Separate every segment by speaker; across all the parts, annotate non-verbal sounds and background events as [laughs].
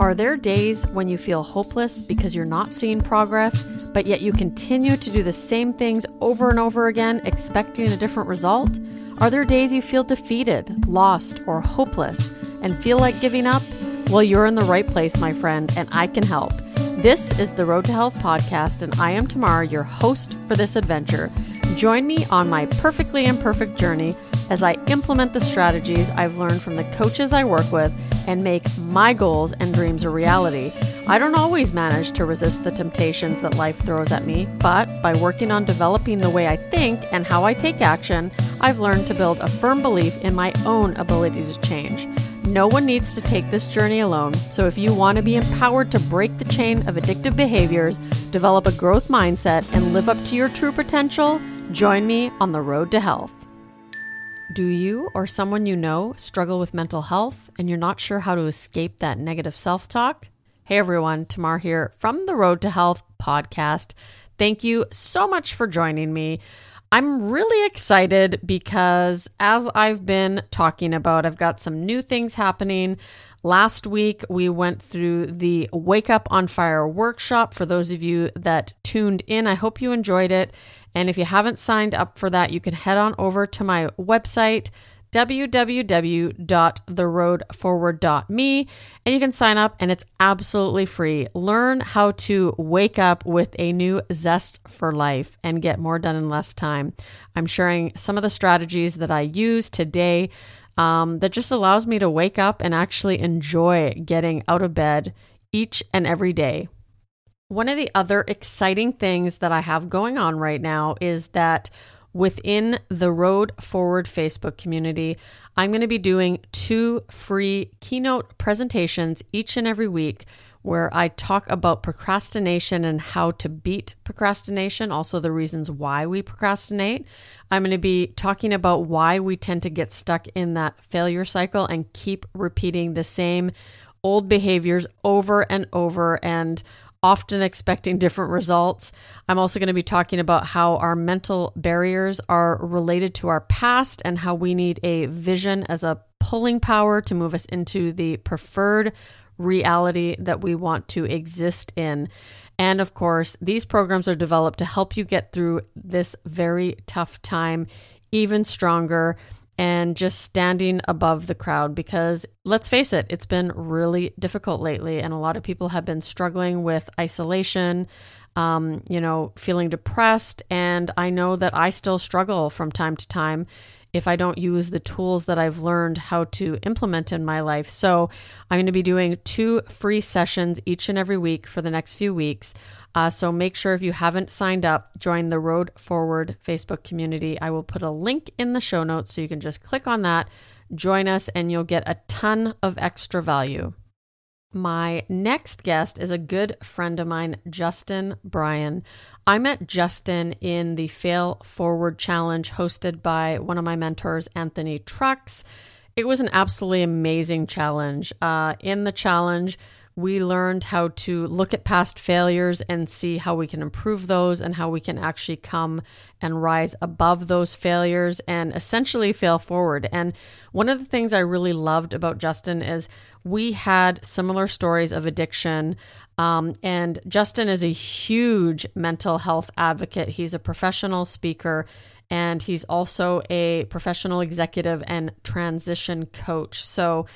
Speaker 1: Are there days when you feel hopeless because you're not seeing progress, but yet you continue to do the same things over and over again, expecting a different result? Are there days you feel defeated, lost, or hopeless and feel like giving up? Well, you're in the right place, my friend, and I can help. This is the Road to Health podcast, and I am Tamar, your host for this adventure. Join me on my perfectly imperfect journey as I implement the strategies I've learned from the coaches I work with and make my goals and dreams a reality. I don't always manage to resist the temptations that life throws at me, but by working on developing the way I think and how I take action, I've learned to build a firm belief in my own ability to change. No one needs to take this journey alone, so if you want to be empowered to break the chain of addictive behaviors, develop a growth mindset, and live up to your true potential, join me on the road to health. Do you or someone you know struggle with mental health and you're not sure how to escape that negative self talk? Hey everyone, Tamar here from the Road to Health podcast. Thank you so much for joining me. I'm really excited because, as I've been talking about, I've got some new things happening. Last week, we went through the Wake Up on Fire workshop. For those of you that tuned in, I hope you enjoyed it. And if you haven't signed up for that, you can head on over to my website, www.theroadforward.me, and you can sign up, and it's absolutely free. Learn how to wake up with a new zest for life and get more done in less time. I'm sharing some of the strategies that I use today um, that just allows me to wake up and actually enjoy getting out of bed each and every day. One of the other exciting things that I have going on right now is that within the Road Forward Facebook community, I'm going to be doing two free keynote presentations each and every week where I talk about procrastination and how to beat procrastination, also the reasons why we procrastinate. I'm going to be talking about why we tend to get stuck in that failure cycle and keep repeating the same old behaviors over and over and often expecting different results. I'm also going to be talking about how our mental barriers are related to our past and how we need a vision as a pulling power to move us into the preferred reality that we want to exist in. And of course, these programs are developed to help you get through this very tough time even stronger and just standing above the crowd because let's face it, it's been really difficult lately. And a lot of people have been struggling with isolation, um, you know, feeling depressed. And I know that I still struggle from time to time if I don't use the tools that I've learned how to implement in my life. So, I'm going to be doing two free sessions each and every week for the next few weeks. Uh, so, make sure if you haven't signed up, join the Road Forward Facebook community. I will put a link in the show notes so you can just click on that, join us, and you'll get a ton of extra value. My next guest is a good friend of mine, Justin Brien. I met Justin in the Fail Forward Challenge hosted by one of my mentors, Anthony Trucks. It was an absolutely amazing challenge. Uh, in the challenge, we learned how to look at past failures and see how we can improve those and how we can actually come and rise above those failures and essentially fail forward. And one of the things I really loved about Justin is we had similar stories of addiction. Um, and Justin is a huge mental health advocate. He's a professional speaker and he's also a professional executive and transition coach. So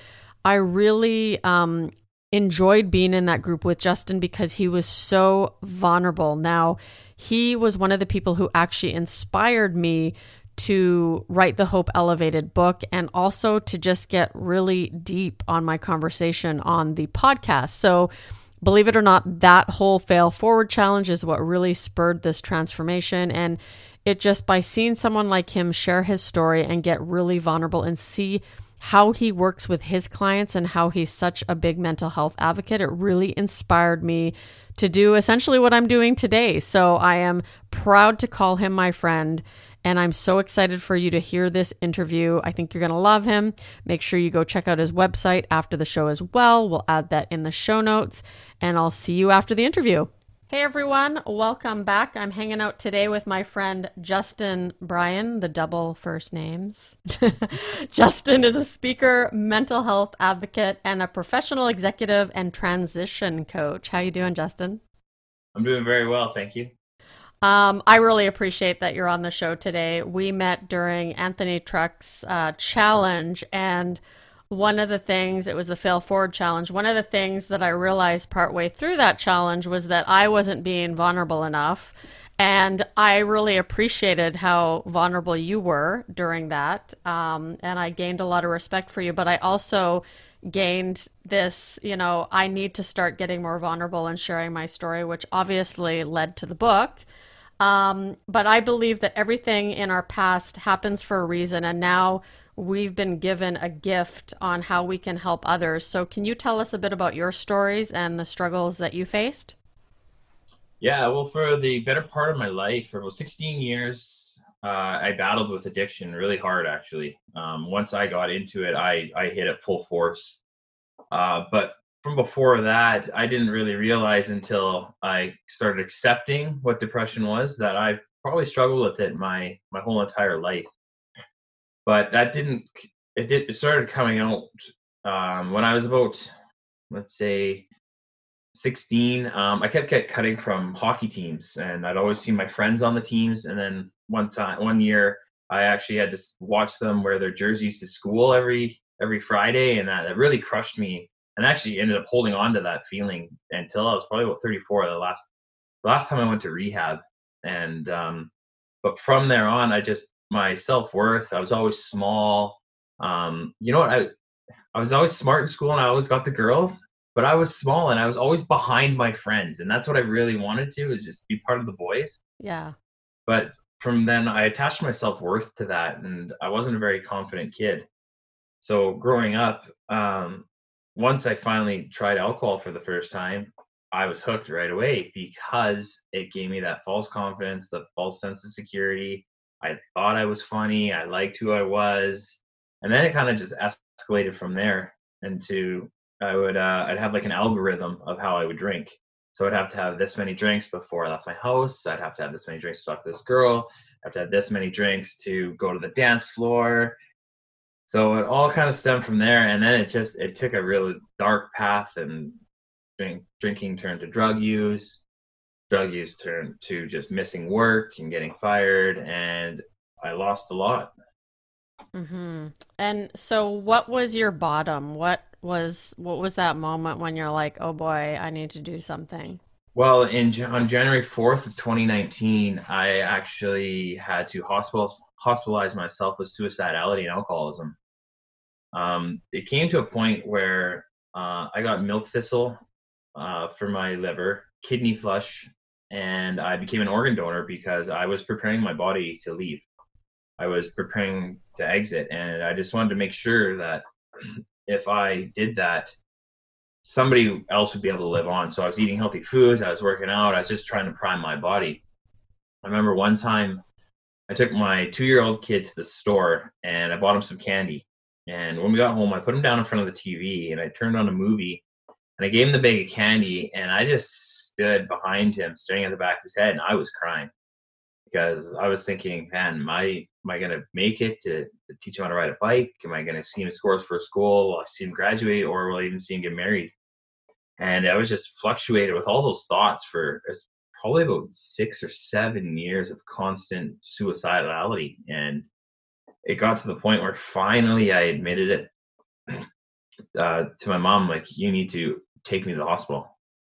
Speaker 1: I really um, enjoyed being in that group with Justin because he was so vulnerable. Now, he was one of the people who actually inspired me to write the Hope Elevated book and also to just get really deep on my conversation on the podcast. So, believe it or not, that whole fail forward challenge is what really spurred this transformation. And it just by seeing someone like him share his story and get really vulnerable and see how he works with his clients and how he's such a big mental health advocate, it really inspired me to do essentially what I'm doing today. So I am proud to call him my friend and I'm so excited for you to hear this interview. I think you're going to love him. Make sure you go check out his website after the show as well. We'll add that in the show notes, and I'll see you after the interview. Hey everyone, welcome back. I'm hanging out today with my friend Justin Brien, the double first names. [laughs] Justin is a speaker, mental health advocate, and a professional executive and transition coach. How you doing, Justin?
Speaker 2: I'm doing very well, thank you.
Speaker 1: Um, I really appreciate that you're on the show today. We met during Anthony Trucks' uh, challenge, and one of the things it was the fail forward challenge. One of the things that i realized partway through that challenge was that i wasn't being vulnerable enough. And i really appreciated how vulnerable you were during that. Um, and i gained a lot of respect for you but i also gained this you know i need to start getting more vulnerable and sharing my story which obviously led to the book. Um, but i believe that everything in our past happens for a reason. And now we've been given a gift on how we can help others. So, can you tell us a bit about your stories and the struggles that you faced?
Speaker 2: Yeah, well, for the better part of my life, for about 16 years, uh, I battled with addiction really hard, actually. Um, once I got into it, I, I hit it full force. Uh, but from before that, I didn't really realize until I started accepting what depression was that I probably struggled with it my my whole entire life but that didn't it did it started coming out um, when I was about let's say 16 um, I kept kept cutting from hockey teams and I'd always see my friends on the teams and then one time one year I actually had to watch them wear their jerseys to school every every Friday and that, that really crushed me and actually ended up holding on to that feeling until I was probably about 34 the last last time I went to rehab and um, but from there on I just my self worth. I was always small. Um, you know what? I I was always smart in school and I always got the girls, but I was small and I was always behind my friends, and that's what I really wanted to is just be part of the boys.
Speaker 1: Yeah.
Speaker 2: But from then, I attached my self worth to that, and I wasn't a very confident kid. So growing up, um, once I finally tried alcohol for the first time, I was hooked right away because it gave me that false confidence, the false sense of security, I thought I was funny. I liked who I was, and then it kind of just escalated from there into I would uh, I'd have like an algorithm of how I would drink. So I'd have to have this many drinks before I left my house. I'd have to have this many drinks to talk to this girl. I'd have to have this many drinks to go to the dance floor. So it all kind of stemmed from there, and then it just it took a really dark path, and drink, drinking turned to drug use drug use turned to just missing work and getting fired, and I lost a lot.
Speaker 1: Mm-hmm. And so, what was your bottom? What was what was that moment when you're like, "Oh boy, I need to do something"?
Speaker 2: Well, in on January fourth of 2019, I actually had to hospital hospitalize myself with suicidality and alcoholism. Um, it came to a point where uh, I got milk thistle uh, for my liver, kidney flush, and I became an organ donor because I was preparing my body to leave. I was preparing to exit, and I just wanted to make sure that [clears throat] if I did that, somebody else would be able to live on. So I was eating healthy foods, I was working out, I was just trying to prime my body. I remember one time I took my two year old kid to the store and I bought him some candy. And when we got home, I put him down in front of the TV and I turned on a movie and I gave him the bag of candy and I just stood behind him, staring at the back of his head, and I was crying because I was thinking, man, am I am I gonna make it to, to teach him how to ride a bike? Am I gonna see him scores for school? Will I see him graduate, or will I even see him get married? And I was just fluctuated with all those thoughts for probably about six or seven years of constant suicidality, and it got to the point where finally I admitted it [clears throat] uh, to my mom, like, you need to take me to the hospital.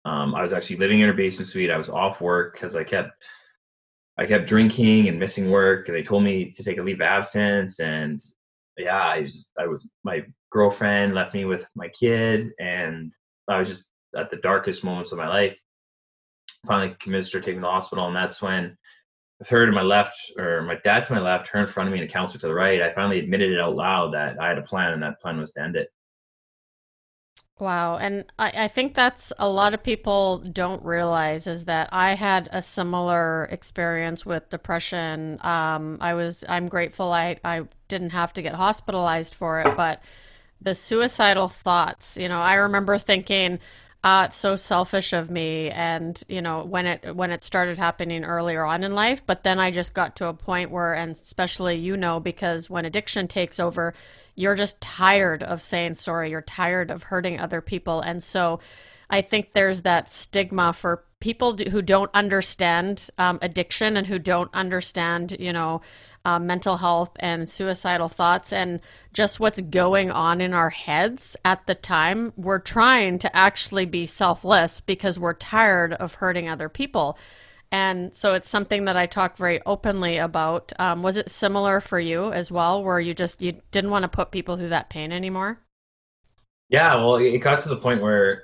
Speaker 2: Um, I was actually living in her basement suite. I was off work because I kept I kept drinking and missing work. They told me to take a leave of absence. And yeah, I just I was my girlfriend left me with my kid, and I was just at the darkest moments of my life. Finally convinced her to the hospital, and that's when with her to my left or my dad to my left, her in front of me, and a counselor to the right, I finally admitted it out loud that I had a plan, and that plan was to end it.
Speaker 1: Wow. And I, I think that's a lot of people don't realize is that I had a similar experience with depression. Um, I was, I'm grateful I, I didn't have to get hospitalized for it, but the suicidal thoughts, you know, I remember thinking, ah, it's so selfish of me. And, you know, when it, when it started happening earlier on in life, but then I just got to a point where, and especially, you know, because when addiction takes over, you're just tired of saying sorry. You're tired of hurting other people. And so I think there's that stigma for people who don't understand um, addiction and who don't understand, you know, uh, mental health and suicidal thoughts and just what's going on in our heads at the time. We're trying to actually be selfless because we're tired of hurting other people. And so it's something that I talk very openly about. Um, was it similar for you as well, where you just you didn't want to put people through that pain anymore?
Speaker 2: Yeah, well, it got to the point where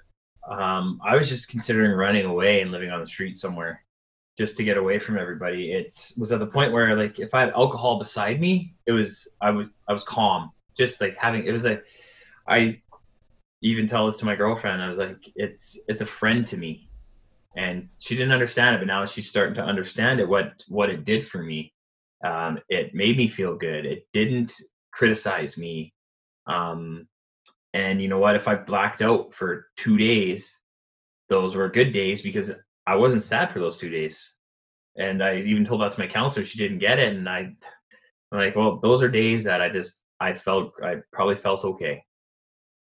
Speaker 2: um, I was just considering running away and living on the street somewhere just to get away from everybody. It was at the point where like if I had alcohol beside me, it was I was I was calm. Just like having it was like I even tell this to my girlfriend. I was like, it's it's a friend to me, and she didn't understand it, but now she's starting to understand it. What what it did for me. Um, it made me feel good. It didn't criticize me. Um, and you know what? If I blacked out for two days, those were good days because I wasn't sad for those two days. And I even told that to my counselor. She didn't get it. And I, I'm like, well, those are days that I just, I felt, I probably felt okay.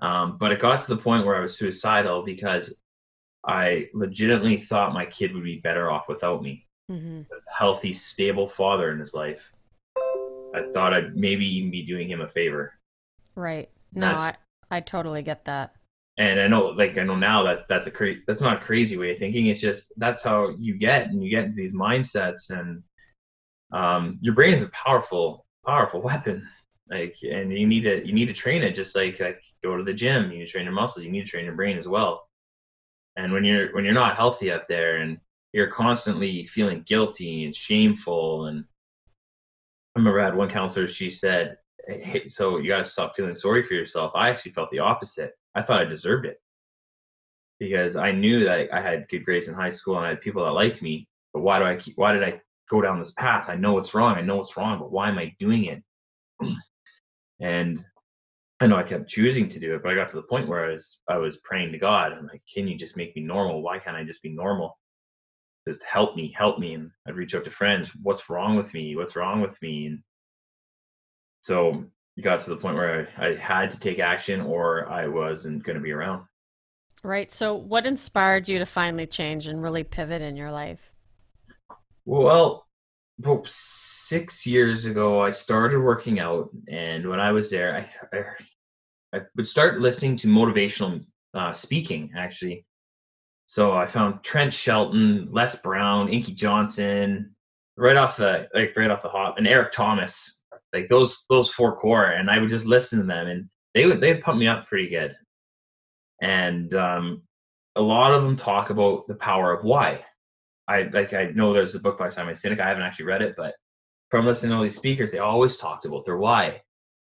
Speaker 2: Um, but it got to the point where I was suicidal because I legitimately thought my kid would be better off without me. Mm-hmm. A healthy, stable father in his life. I thought I'd maybe even be doing him a favor.
Speaker 1: Right. No, I, I totally get that
Speaker 2: and I know, like I know now that that's a cra- that's not a crazy way of thinking. It's just that's how you get, and you get into these mindsets, and um, your brain is a powerful, powerful weapon. Like, and you need to you need to train it. Just like like go to the gym, you need to train your muscles. You need to train your brain as well. And when you're when you're not healthy out there, and you're constantly feeling guilty and shameful, and I remember I had one counselor. She said, hey, "So you got to stop feeling sorry for yourself." I actually felt the opposite I thought I deserved it because I knew that I had good grades in high school and I had people that liked me. But why do I keep, why did I go down this path? I know it's wrong. I know it's wrong, but why am I doing it? [clears throat] and I know I kept choosing to do it, but I got to the point where I was I was praying to God. I'm like, can you just make me normal? Why can't I just be normal? Just help me, help me. And I'd reach out to friends. What's wrong with me? What's wrong with me? And so it got to the point where I, I had to take action or I wasn't going to be around.
Speaker 1: Right. So, what inspired you to finally change and really pivot in your life?
Speaker 2: Well, about six years ago, I started working out, and when I was there, I I, I would start listening to motivational uh, speaking actually. So I found Trent Shelton, Les Brown, Inky Johnson, right off the like right off the hop, and Eric Thomas like those those four core, and I would just listen to them, and they would they pump me up pretty good. And um, a lot of them talk about the power of why. I like I know there's a book by Simon Sinek. I haven't actually read it, but from listening to all these speakers, they always talked about their why.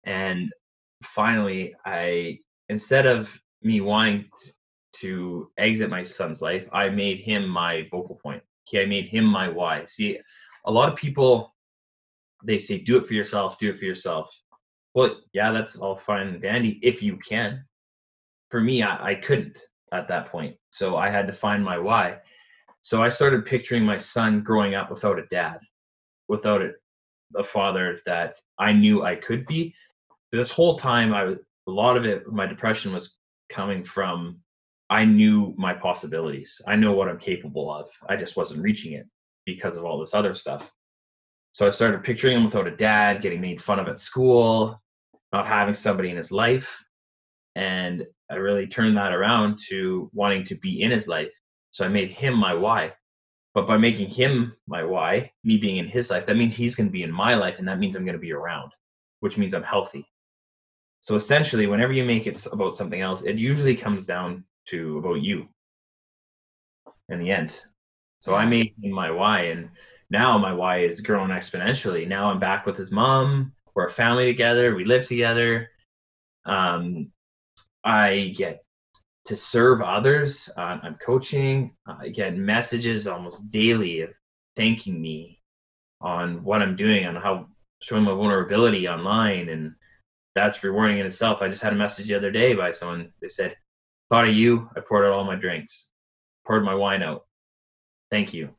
Speaker 2: And finally, I instead of me wanting to exit my son's life, I made him my focal point. Okay, I made him my why. See, a lot of people they say do it for yourself, do it for yourself. Well, yeah, that's all fine and dandy if you can. For me, I, I couldn't at that point. So I had to find my why. So I started picturing my son growing up without a dad, without a, a father that I knew I could be. This whole time, I a lot of it. My depression was coming from I knew my possibilities. I know what I'm capable of. I just wasn't reaching it because of all this other stuff. So I started picturing him without a dad, getting made fun of at school, not having somebody in his life. And I really turned that around to wanting to be in his life. So I made him my why. But by making him my why, me being in his life, that means he's going to be in my life and that means I'm going to be around, which means I'm healthy. So essentially, whenever you make it about something else, it usually comes down to about you in the end. So I made him my why. And now my why is growing exponentially. Now I'm back with his mom. We're a family together. We live together. Um, I get to serve others. Uh, I'm coaching. I get messages almost daily of thanking me on what I'm doing, on how showing my vulnerability online, and that's rewarding in itself. I just had a message the other day by someone. They said, Thought of you. I poured out all my drinks, poured my wine out. Thank you.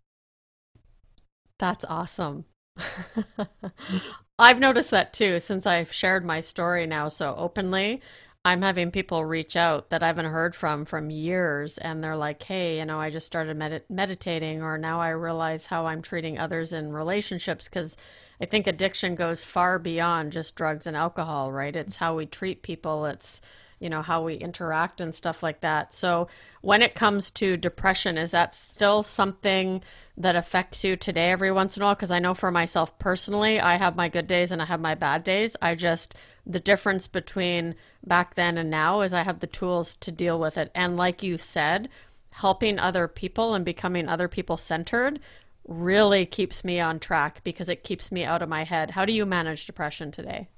Speaker 1: That's awesome. [laughs] I've noticed that too since I've shared my story now so openly. I'm having people reach out that I haven't heard from from years, and they're like, "Hey, you know, I just started med- meditating, or now I realize how I'm treating others in relationships." Because I think addiction goes far beyond just drugs and alcohol, right? It's how we treat people. It's you know how we interact and stuff like that. So when it comes to depression, is that still something that affects you today every once in a while? Because I know for myself personally, I have my good days and I have my bad days. I just the difference between back then and now is I have the tools to deal with it. And like you said, helping other people and becoming other people centered really keeps me on track because it keeps me out of my head. How do you manage depression today?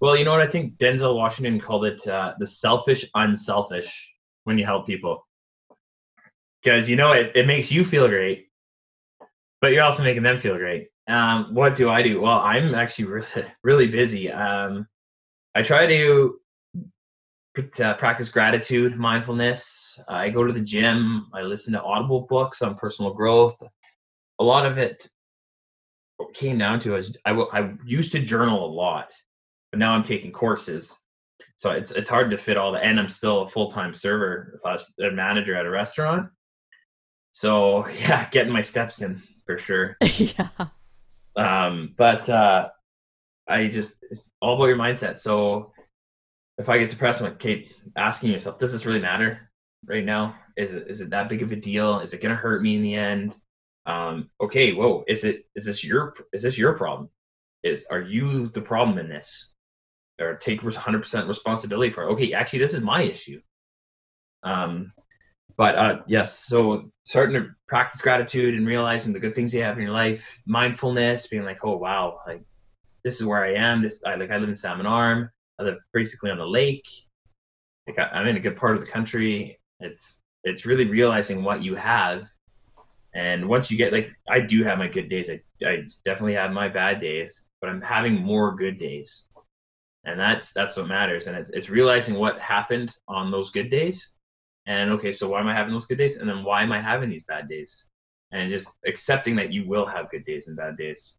Speaker 2: Well, you know what? I think Denzel Washington called it uh, the selfish unselfish when you help people. Because, you know, it, it makes you feel great, but you're also making them feel great. Um, what do I do? Well, I'm actually really, [laughs] really busy. Um, I try to uh, practice gratitude, mindfulness. I go to the gym. I listen to audible books on personal growth. A lot of it came down to is I, I used to journal a lot, but now I'm taking courses. So it's it's hard to fit all the. And I'm still a full time server slash manager at a restaurant. So [laughs] yeah, getting my steps in for sure. [laughs] yeah. Um, but uh, I just it's all about your mindset. So if I get depressed, I'm like, Kate, asking yourself, does this really matter right now? Is it is it that big of a deal? Is it gonna hurt me in the end? Um, okay, whoa, is it is this your is this your problem? Is are you the problem in this? Or take 100% responsibility for. Okay, actually, this is my issue. Um, but uh, yes, so starting to practice gratitude and realizing the good things you have in your life, mindfulness, being like, oh wow, like this is where I am. This I like I live in Salmon Arm. I live basically on the lake. Like I, I'm in a good part of the country. It's it's really realizing what you have, and once you get like I do have my good days. I I definitely have my bad days, but I'm having more good days, and that's that's what matters. And it's it's realizing what happened on those good days, and okay, so why am I having those good days, and then why am I having these bad days, and just accepting that you will have good days and bad days.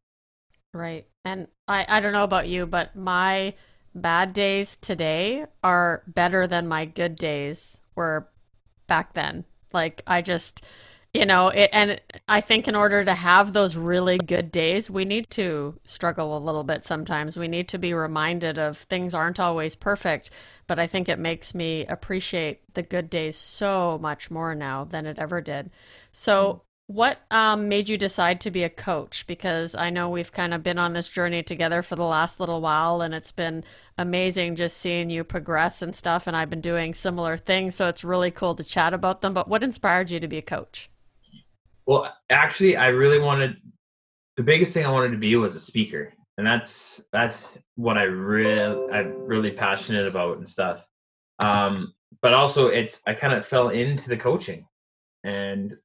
Speaker 1: Right. And I, I don't know about you, but my bad days today are better than my good days were back then. Like I just you know, it, and I think in order to have those really good days, we need to struggle a little bit sometimes. We need to be reminded of things aren't always perfect, but I think it makes me appreciate the good days so much more now than it ever did. So, what um, made you decide to be a coach? Because I know we've kind of been on this journey together for the last little while, and it's been amazing just seeing you progress and stuff. And I've been doing similar things, so it's really cool to chat about them. But what inspired you to be a coach?
Speaker 2: Well, actually, I really wanted the biggest thing I wanted to be was a speaker, and that's that's what I really I'm really passionate about and stuff. Um, but also, it's I kind of fell into the coaching, and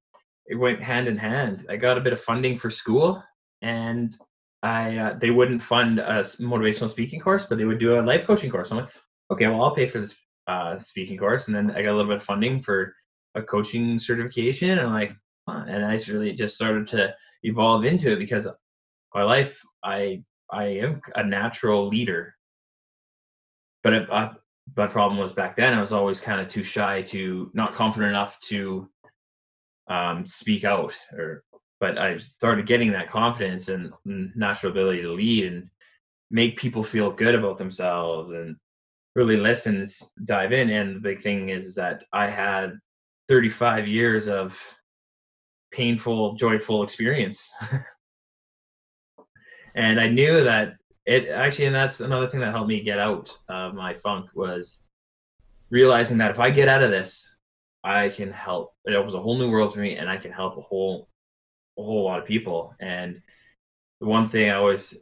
Speaker 2: it went hand in hand. I got a bit of funding for school, and I uh, they wouldn't fund a motivational speaking course, but they would do a life coaching course. I'm like, okay, well, I'll pay for this uh, speaking course, and then I got a little bit of funding for a coaching certification, and I'm like, huh. and I really just started to evolve into it because my life, I I am a natural leader, but it, uh, my problem was back then I was always kind of too shy to not confident enough to um, speak out or but I started getting that confidence and natural ability to lead and make people feel good about themselves and really listen, dive in. And the big thing is that I had 35 years of painful, joyful experience. [laughs] and I knew that it actually, and that's another thing that helped me get out of my funk was realizing that if I get out of this, I can help. It opens a whole new world for me, and I can help a whole a whole lot of people. And the one thing I always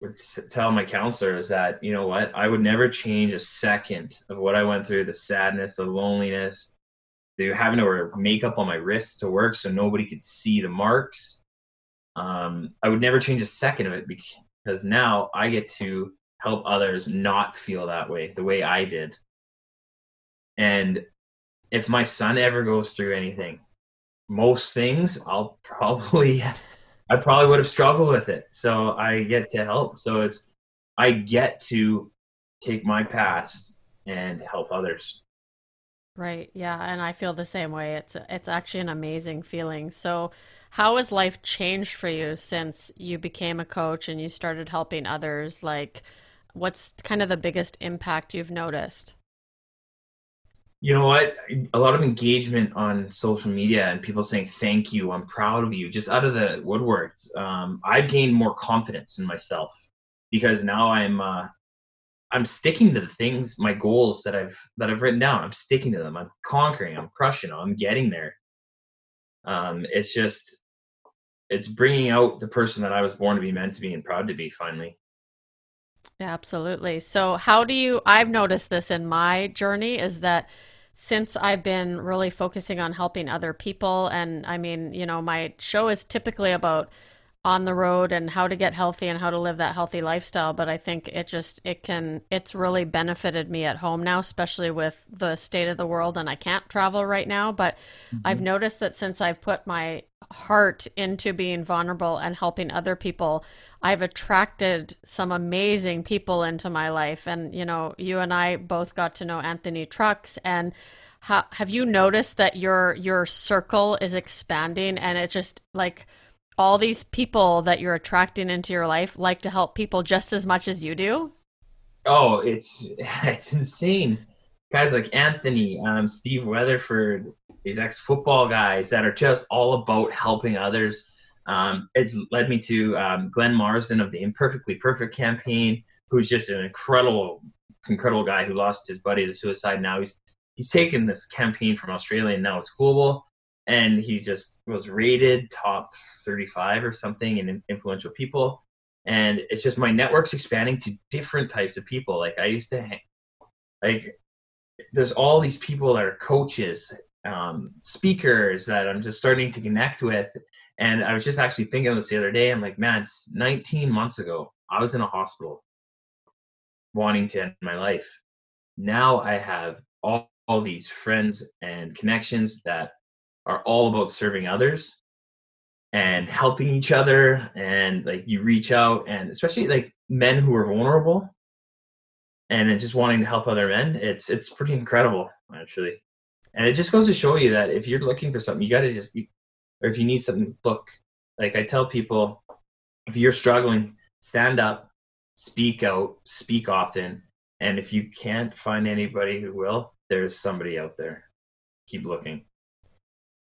Speaker 2: would tell my counselor is that you know what I would never change a second of what I went through, the sadness, the loneliness, the having to wear makeup on my wrists to work so nobody could see the marks. Um, I would never change a second of it because now I get to help others not feel that way the way I did. And if my son ever goes through anything, most things I'll [laughs] probably I probably would have struggled with it. So I get to help. So it's I get to take my past and help others.
Speaker 1: Right. Yeah, and I feel the same way. It's it's actually an amazing feeling. So how has life changed for you since you became a coach and you started helping others? Like what's kind of the biggest impact you've noticed?
Speaker 2: You know what? A lot of engagement on social media and people saying thank you, I'm proud of you, just out of the woodworks. Um, I've gained more confidence in myself because now I'm uh, I'm sticking to the things, my goals that I've that I've written down. I'm sticking to them. I'm conquering. I'm crushing. I'm getting there. Um, it's just it's bringing out the person that I was born to be, meant to be, and proud to be. Finally.
Speaker 1: Yeah, absolutely. So, how do you? I've noticed this in my journey is that since I've been really focusing on helping other people, and I mean, you know, my show is typically about on the road and how to get healthy and how to live that healthy lifestyle but i think it just it can it's really benefited me at home now especially with the state of the world and i can't travel right now but mm-hmm. i've noticed that since i've put my heart into being vulnerable and helping other people i've attracted some amazing people into my life and you know you and i both got to know anthony trucks and how, have you noticed that your your circle is expanding and it just like all these people that you're attracting into your life like to help people just as much as you do?
Speaker 2: Oh, it's [laughs] it's insane. Guys like Anthony, um, Steve Weatherford, these ex-football guys that are just all about helping others. Um, it's led me to um, Glenn Marsden of the Imperfectly Perfect campaign, who's just an incredible, incredible guy who lost his buddy to suicide. Now he's he's taken this campaign from Australia and now it's global and he just was rated top 35 or something in influential people. And it's just my network's expanding to different types of people. Like i used to hang like there's all these people that are coaches um, speakers that i'm just starting to connect with. And i was just actually thinking of this the other day. I'm like man it's 19 months ago. I was in a hospital wanting to end my life. Now i have all, all these friends and connections that are all about serving others and helping each other and like you reach out and especially like men who are vulnerable and just wanting to help other men it's it's pretty incredible actually. And it just goes to show you that if you're looking for something you got to just or if you need something look. Like i tell people if you're struggling stand up speak out speak often and if you can't find anybody who will there's somebody out there. Keep looking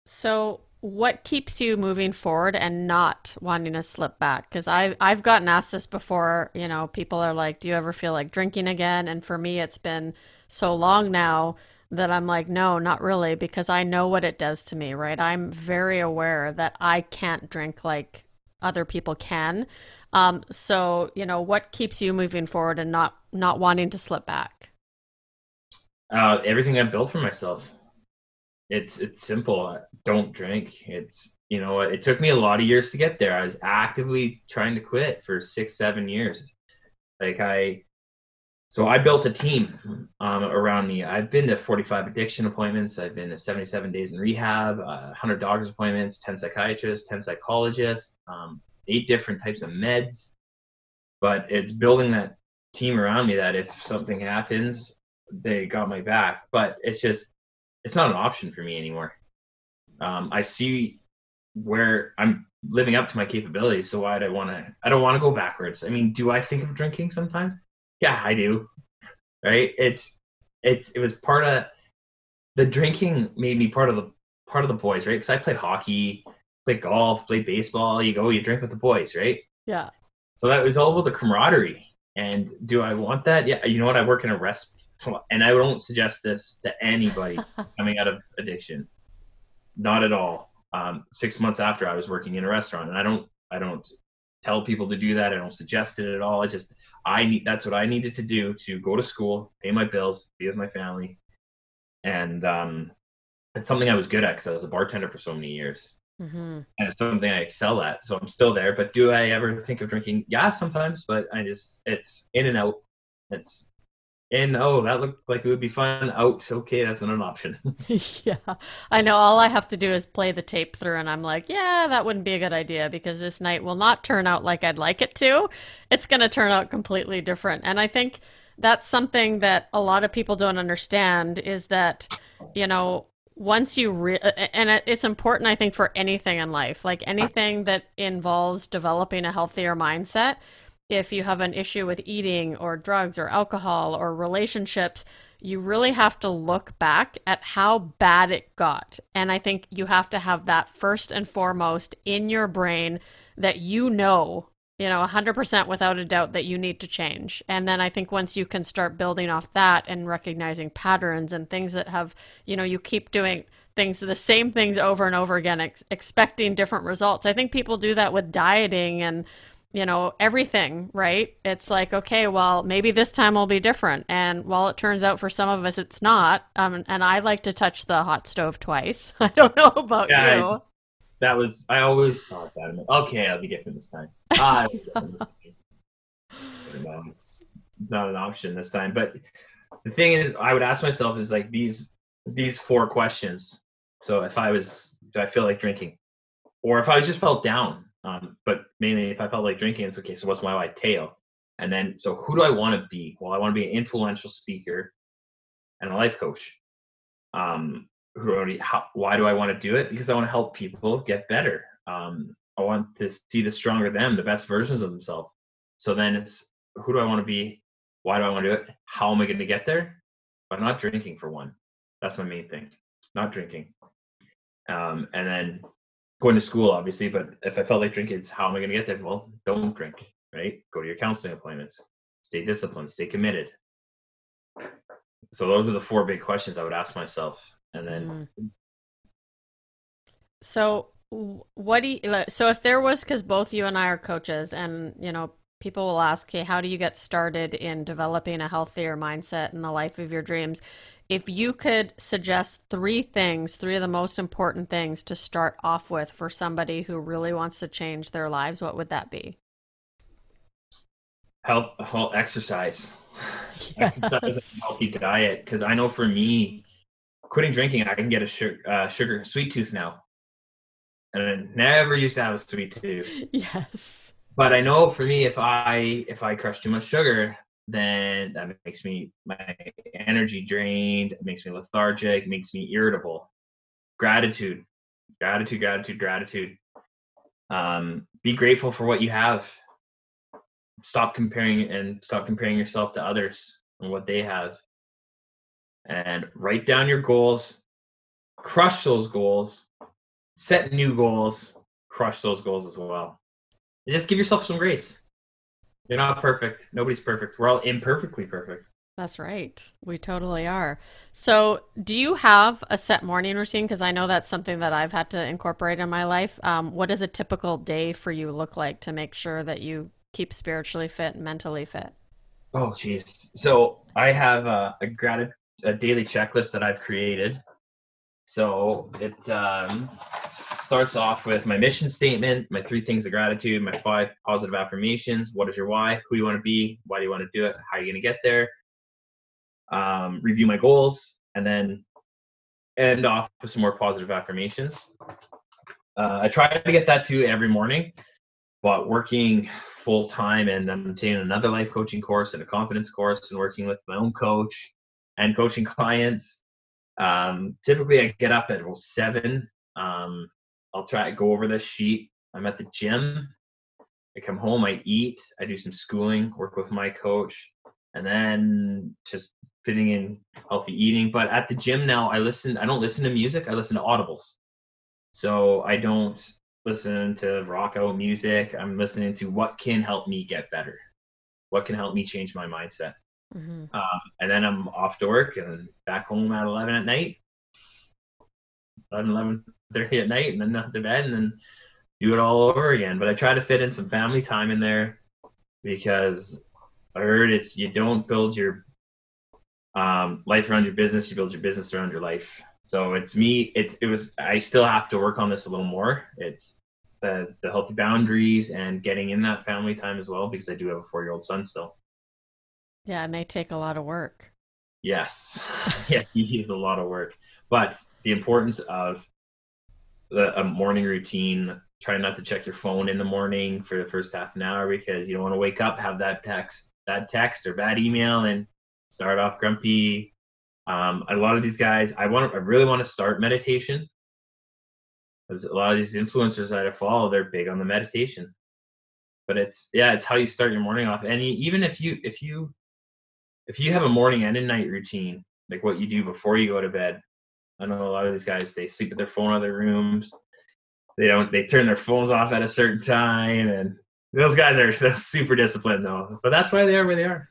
Speaker 1: so, what keeps you moving forward and not wanting to slip back? Because I've I've gotten asked this before. You know, people are like, "Do you ever feel like drinking again?" And for me, it's been so long now that I'm like, no, not really, because I know what it does to me. Right? I'm very aware that I can't drink like other people can. Um, so, you know, what keeps you moving forward and not not wanting to slip back?
Speaker 2: Uh, everything I've built for myself it's it's simple. Don't drink. It's you know it took me a lot of years to get there. I was actively trying to quit for six seven years. Like I, so I built a team um, around me. I've been to 45 addiction appointments. I've been to 77 days in rehab, uh, 100 doctor's appointments, 10 psychiatrists, 10 psychologists, um, eight different types of meds. But it's building that team around me that if something happens, they got my back. But it's just it's not an option for me anymore. Um, I see where I'm living up to my capabilities. So why do I want to? I don't want to go backwards. I mean, do I think of drinking sometimes? Yeah, I do. Right? It's it's it was part of the drinking made me part of the part of the boys, right? Because I played hockey, played golf, played baseball. You go, you drink with the boys, right?
Speaker 1: Yeah.
Speaker 2: So that was all about the camaraderie. And do I want that? Yeah. You know what? I work in a rest and I don't suggest this to anybody [laughs] coming out of addiction. Not at all. Um, six months after I was working in a restaurant, and I don't, I don't tell people to do that. I don't suggest it at all. I just, I need, that's what I needed to do to go to school, pay my bills, be with my family, and um, it's something I was good at because I was a bartender for so many years. Mm-hmm. And it's something I excel at. So I'm still there. But do I ever think of drinking? Yeah, sometimes. But I just, it's in and out. It's in. Oh, that looked like it would be fun. Out. Okay, that's not an option. [laughs] [laughs]
Speaker 1: yeah, I know. All I have to do is play the tape through, and I'm like, yeah, that wouldn't be a good idea because this night will not turn out like I'd like it to. It's going to turn out completely different. And I think that's something that a lot of people don't understand is that, you know, once you re- and it's important i think for anything in life like anything that involves developing a healthier mindset if you have an issue with eating or drugs or alcohol or relationships you really have to look back at how bad it got. And i think you have to have that first and foremost in your brain that you know you know 100% without a doubt that you need to change. And then i think once you can start building off that and recognizing patterns and things that have you know you keep doing things the same things over and over again ex- expecting different results. I think people do that with dieting and you know everything right it's like okay well maybe this time will be different and while it turns out for some of us it's not um, and i like to touch the hot stove twice [laughs] i don't know about yeah, you
Speaker 2: I, that was I always thought that. Like, okay, I'll be different this time. No, it's not an option this time. But the thing is, I would ask myself is like these these four questions. So if I was, do I feel like drinking, or if I just felt down? Um, but mainly if I felt like drinking, it's okay. So what's my white tail? And then, so who do I want to be? Well, I want to be an influential speaker and a life coach. Um, who already how, why do I want to do it? Because I want to help people get better. Um, I want to see the stronger them, the best versions of themselves. So then it's who do I want to be? Why do I want to do it? How am I going to get there? By not drinking for one. That's my main thing. Not drinking. Um, and then going to school, obviously. But if I felt like drinking, it's how am I going to get there? Well, don't drink. Right? Go to your counseling appointments. Stay disciplined. Stay committed. So those are the four big questions I would ask myself and then mm.
Speaker 1: so what do you so if there was because both you and i are coaches and you know people will ask okay how do you get started in developing a healthier mindset in the life of your dreams if you could suggest three things three of the most important things to start off with for somebody who really wants to change their lives what would that be
Speaker 2: health, health exercise [laughs] yes. exercise healthy diet because i know for me quitting drinking, I can get a sugar, uh, sugar sweet tooth now, and I never used to have a sweet tooth. [laughs]
Speaker 1: Yes.
Speaker 2: But I know for me, if I if I crush too much sugar, then that makes me my energy drained. It makes me lethargic. Makes me irritable. Gratitude, gratitude, gratitude, gratitude. Um, be grateful for what you have. Stop comparing and stop comparing yourself to others and what they have and write down your goals, crush those goals, set new goals, crush those goals as well. And just give yourself some grace. You're not perfect. Nobody's perfect. We're all imperfectly perfect.
Speaker 1: That's right. We totally are. So, do you have a set morning routine? Because I know that's something that I've had to incorporate in my life. Um, what does a typical day for you look like to make sure that you keep spiritually fit and mentally fit?
Speaker 2: Oh, geez. So, I have a, a gratitude a daily checklist that I've created. So it um, starts off with my mission statement, my three things of gratitude, my five positive affirmations. What is your why? Who you want to be? Why do you want to do it? How are you going to get there? Um, review my goals, and then end off with some more positive affirmations. Uh, I try to get that to every morning, but working full time and I'm taking another life coaching course and a confidence course and working with my own coach and coaching [laughs] clients. Um, typically, I get up at seven. Um, I'll try to go over this sheet. I'm at the gym. I come home, I eat, I do some schooling, work with my coach, and then just fitting in healthy eating. But at the gym now, I listen. I don't listen to music. I listen to audibles. So I don't listen to rock out music. I'm listening to what can help me get better, what can help me change my mindset. Mm-hmm. Um, and then I'm off to work and back home at 11 at night, 11, 11 30 at night, and then to bed and then do it all over again. But I try to fit in some family time in there because I heard it's you don't build your um, life around your business, you build your business around your life. So it's me. It's it was. I still have to work on this a little more. It's the the healthy boundaries and getting in that family time as well because I do have a four year old son still.
Speaker 1: Yeah, and they take a lot of work.
Speaker 2: Yes. [laughs] [laughs] yeah, he's a lot of work. But the importance of the, a morning routine, try not to check your phone in the morning for the first half an hour because you don't want to wake up, have that text, that text or bad email and start off grumpy. Um, a lot of these guys, I want, I really want to start meditation because a lot of these influencers that I follow, they're big on the meditation. But it's yeah, it's how you start your morning off. And even if you if you if you have a morning and a night routine, like what you do before you go to bed, I know a lot of these guys they sleep with their phone in their rooms. They don't they turn their phones off at a certain time and those guys are super disciplined though. But that's why they are where they are.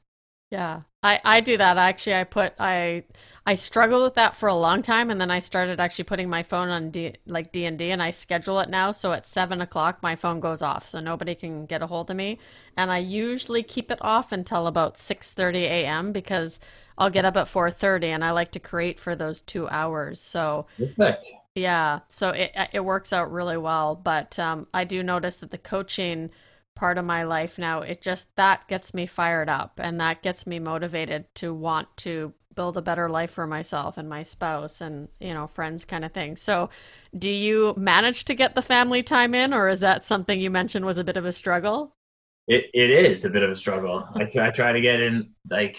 Speaker 1: Yeah. I, I do that actually. I put I I struggled with that for a long time, and then I started actually putting my phone on D, like D and D, and I schedule it now. So at seven o'clock, my phone goes off, so nobody can get a hold of me. And I usually keep it off until about six thirty a.m. because I'll get up at four thirty, and I like to create for those two hours. So
Speaker 2: perfect.
Speaker 1: Yeah, so it it works out really well. But um, I do notice that the coaching part of my life now it just that gets me fired up and that gets me motivated to want to build a better life for myself and my spouse and you know friends kind of thing. So do you manage to get the family time in or is that something you mentioned was a bit of a struggle?
Speaker 2: It, it is a bit of a struggle. [laughs] I, I try to get in like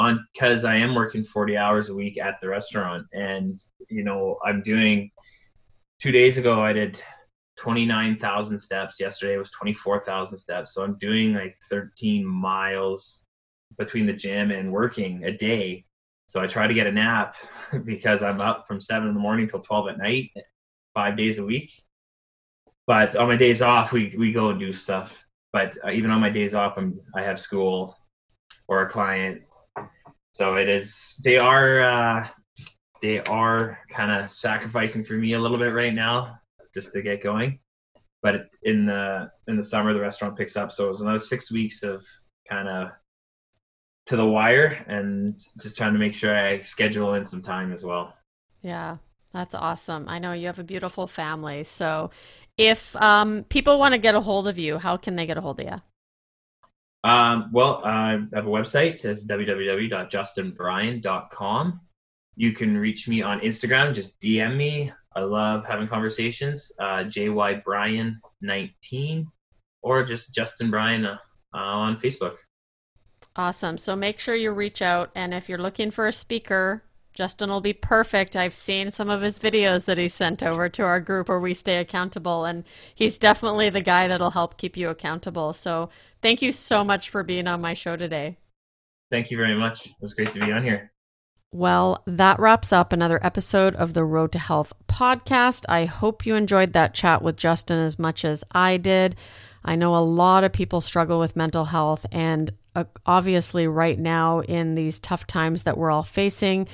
Speaker 2: on because i am working 40 hours a week at the restaurant and you know i'm doing two days ago i did 29,000 steps yesterday was 24,000 steps so i'm doing like 13 miles between the gym and working a day so I try to get a nap [laughs] because I'm up from seven in the morning till 12 at night, five days a week. But on my days off, we, we go and do stuff. But uh, even on my days off, I'm, I have school or a client. So it is, they are, uh, they are kind of sacrificing for me a little bit right now just to get going. But in the, in the summer, the restaurant picks up. So it was another six weeks of kind of to the wire and just trying to make sure I schedule in some time as well.
Speaker 1: Yeah, that's awesome. I know you have a beautiful family. So if um, people want to get a hold of you, how can they get a hold of you?
Speaker 2: Um, well, I have a website. It's www.justinbrien.com. You can reach me on Instagram. Just DM me. I love having conversations. Uh, JY or just Justin Brien uh, on Facebook.
Speaker 1: Awesome. So make sure you reach out. And if you're looking for a speaker, Justin will be perfect. I've seen some of his videos that he sent over to our group where we stay accountable, and he's definitely the guy that'll help keep you accountable. So thank you so much for being on my show today.
Speaker 2: Thank you very much. It was great to be on here.
Speaker 1: Well, that wraps up another episode of the Road to Health podcast. I hope you enjoyed that chat with Justin as much as I did. I know a lot of people struggle with mental health, and uh, obviously, right now, in these tough times that we're all facing,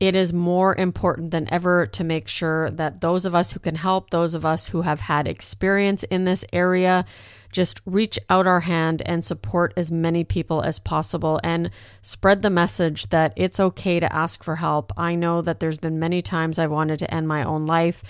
Speaker 1: it is more important than ever to make sure that those of us who can help, those of us who have had experience in this area, just reach out our hand and support as many people as possible and spread the message that it's okay to ask for help. I know that there's been many times I've wanted to end my own life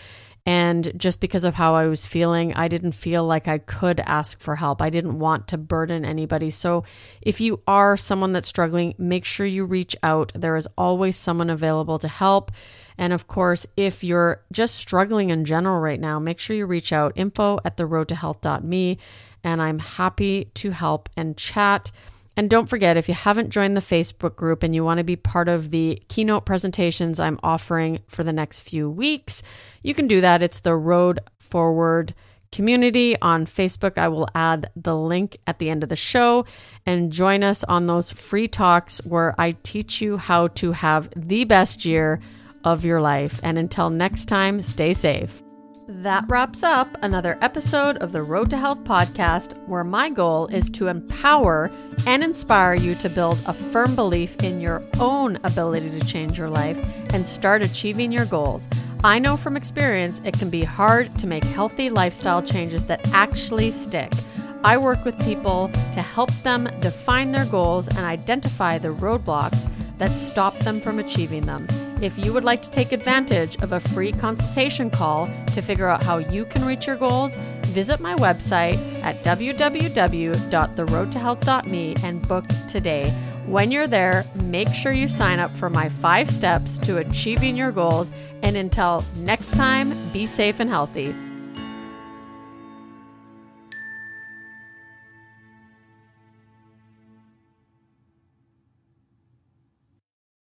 Speaker 1: and just because of how I was feeling, I didn't feel like I could ask for help. I didn't want to burden anybody. So, if you are someone that's struggling, make sure you reach out. There is always someone available to help. And of course, if you're just struggling in general right now, make sure you reach out info at the road to health.me. And I'm happy to help and chat. And don't forget, if you haven't joined the Facebook group and you want to be part of the keynote presentations I'm offering for the next few weeks, you can do that. It's the Road Forward community on Facebook. I will add the link at the end of the show and join us on those free talks where I teach you how to have the best year of your life. And until next time, stay safe. That wraps up another episode of the Road to Health podcast, where my goal is to empower and inspire you to build a firm belief in your own ability to change your life and start achieving your goals. I know from experience it can be hard to make healthy lifestyle changes that actually stick. I work with people to help them define their goals and identify the roadblocks that stop them from achieving them. If you would like to take advantage of a free consultation call to figure out how you can reach your goals, visit my website at www.theroadtohealth.me and book today. When you're there, make sure you sign up for my five steps to achieving your goals. And until next time, be safe and healthy.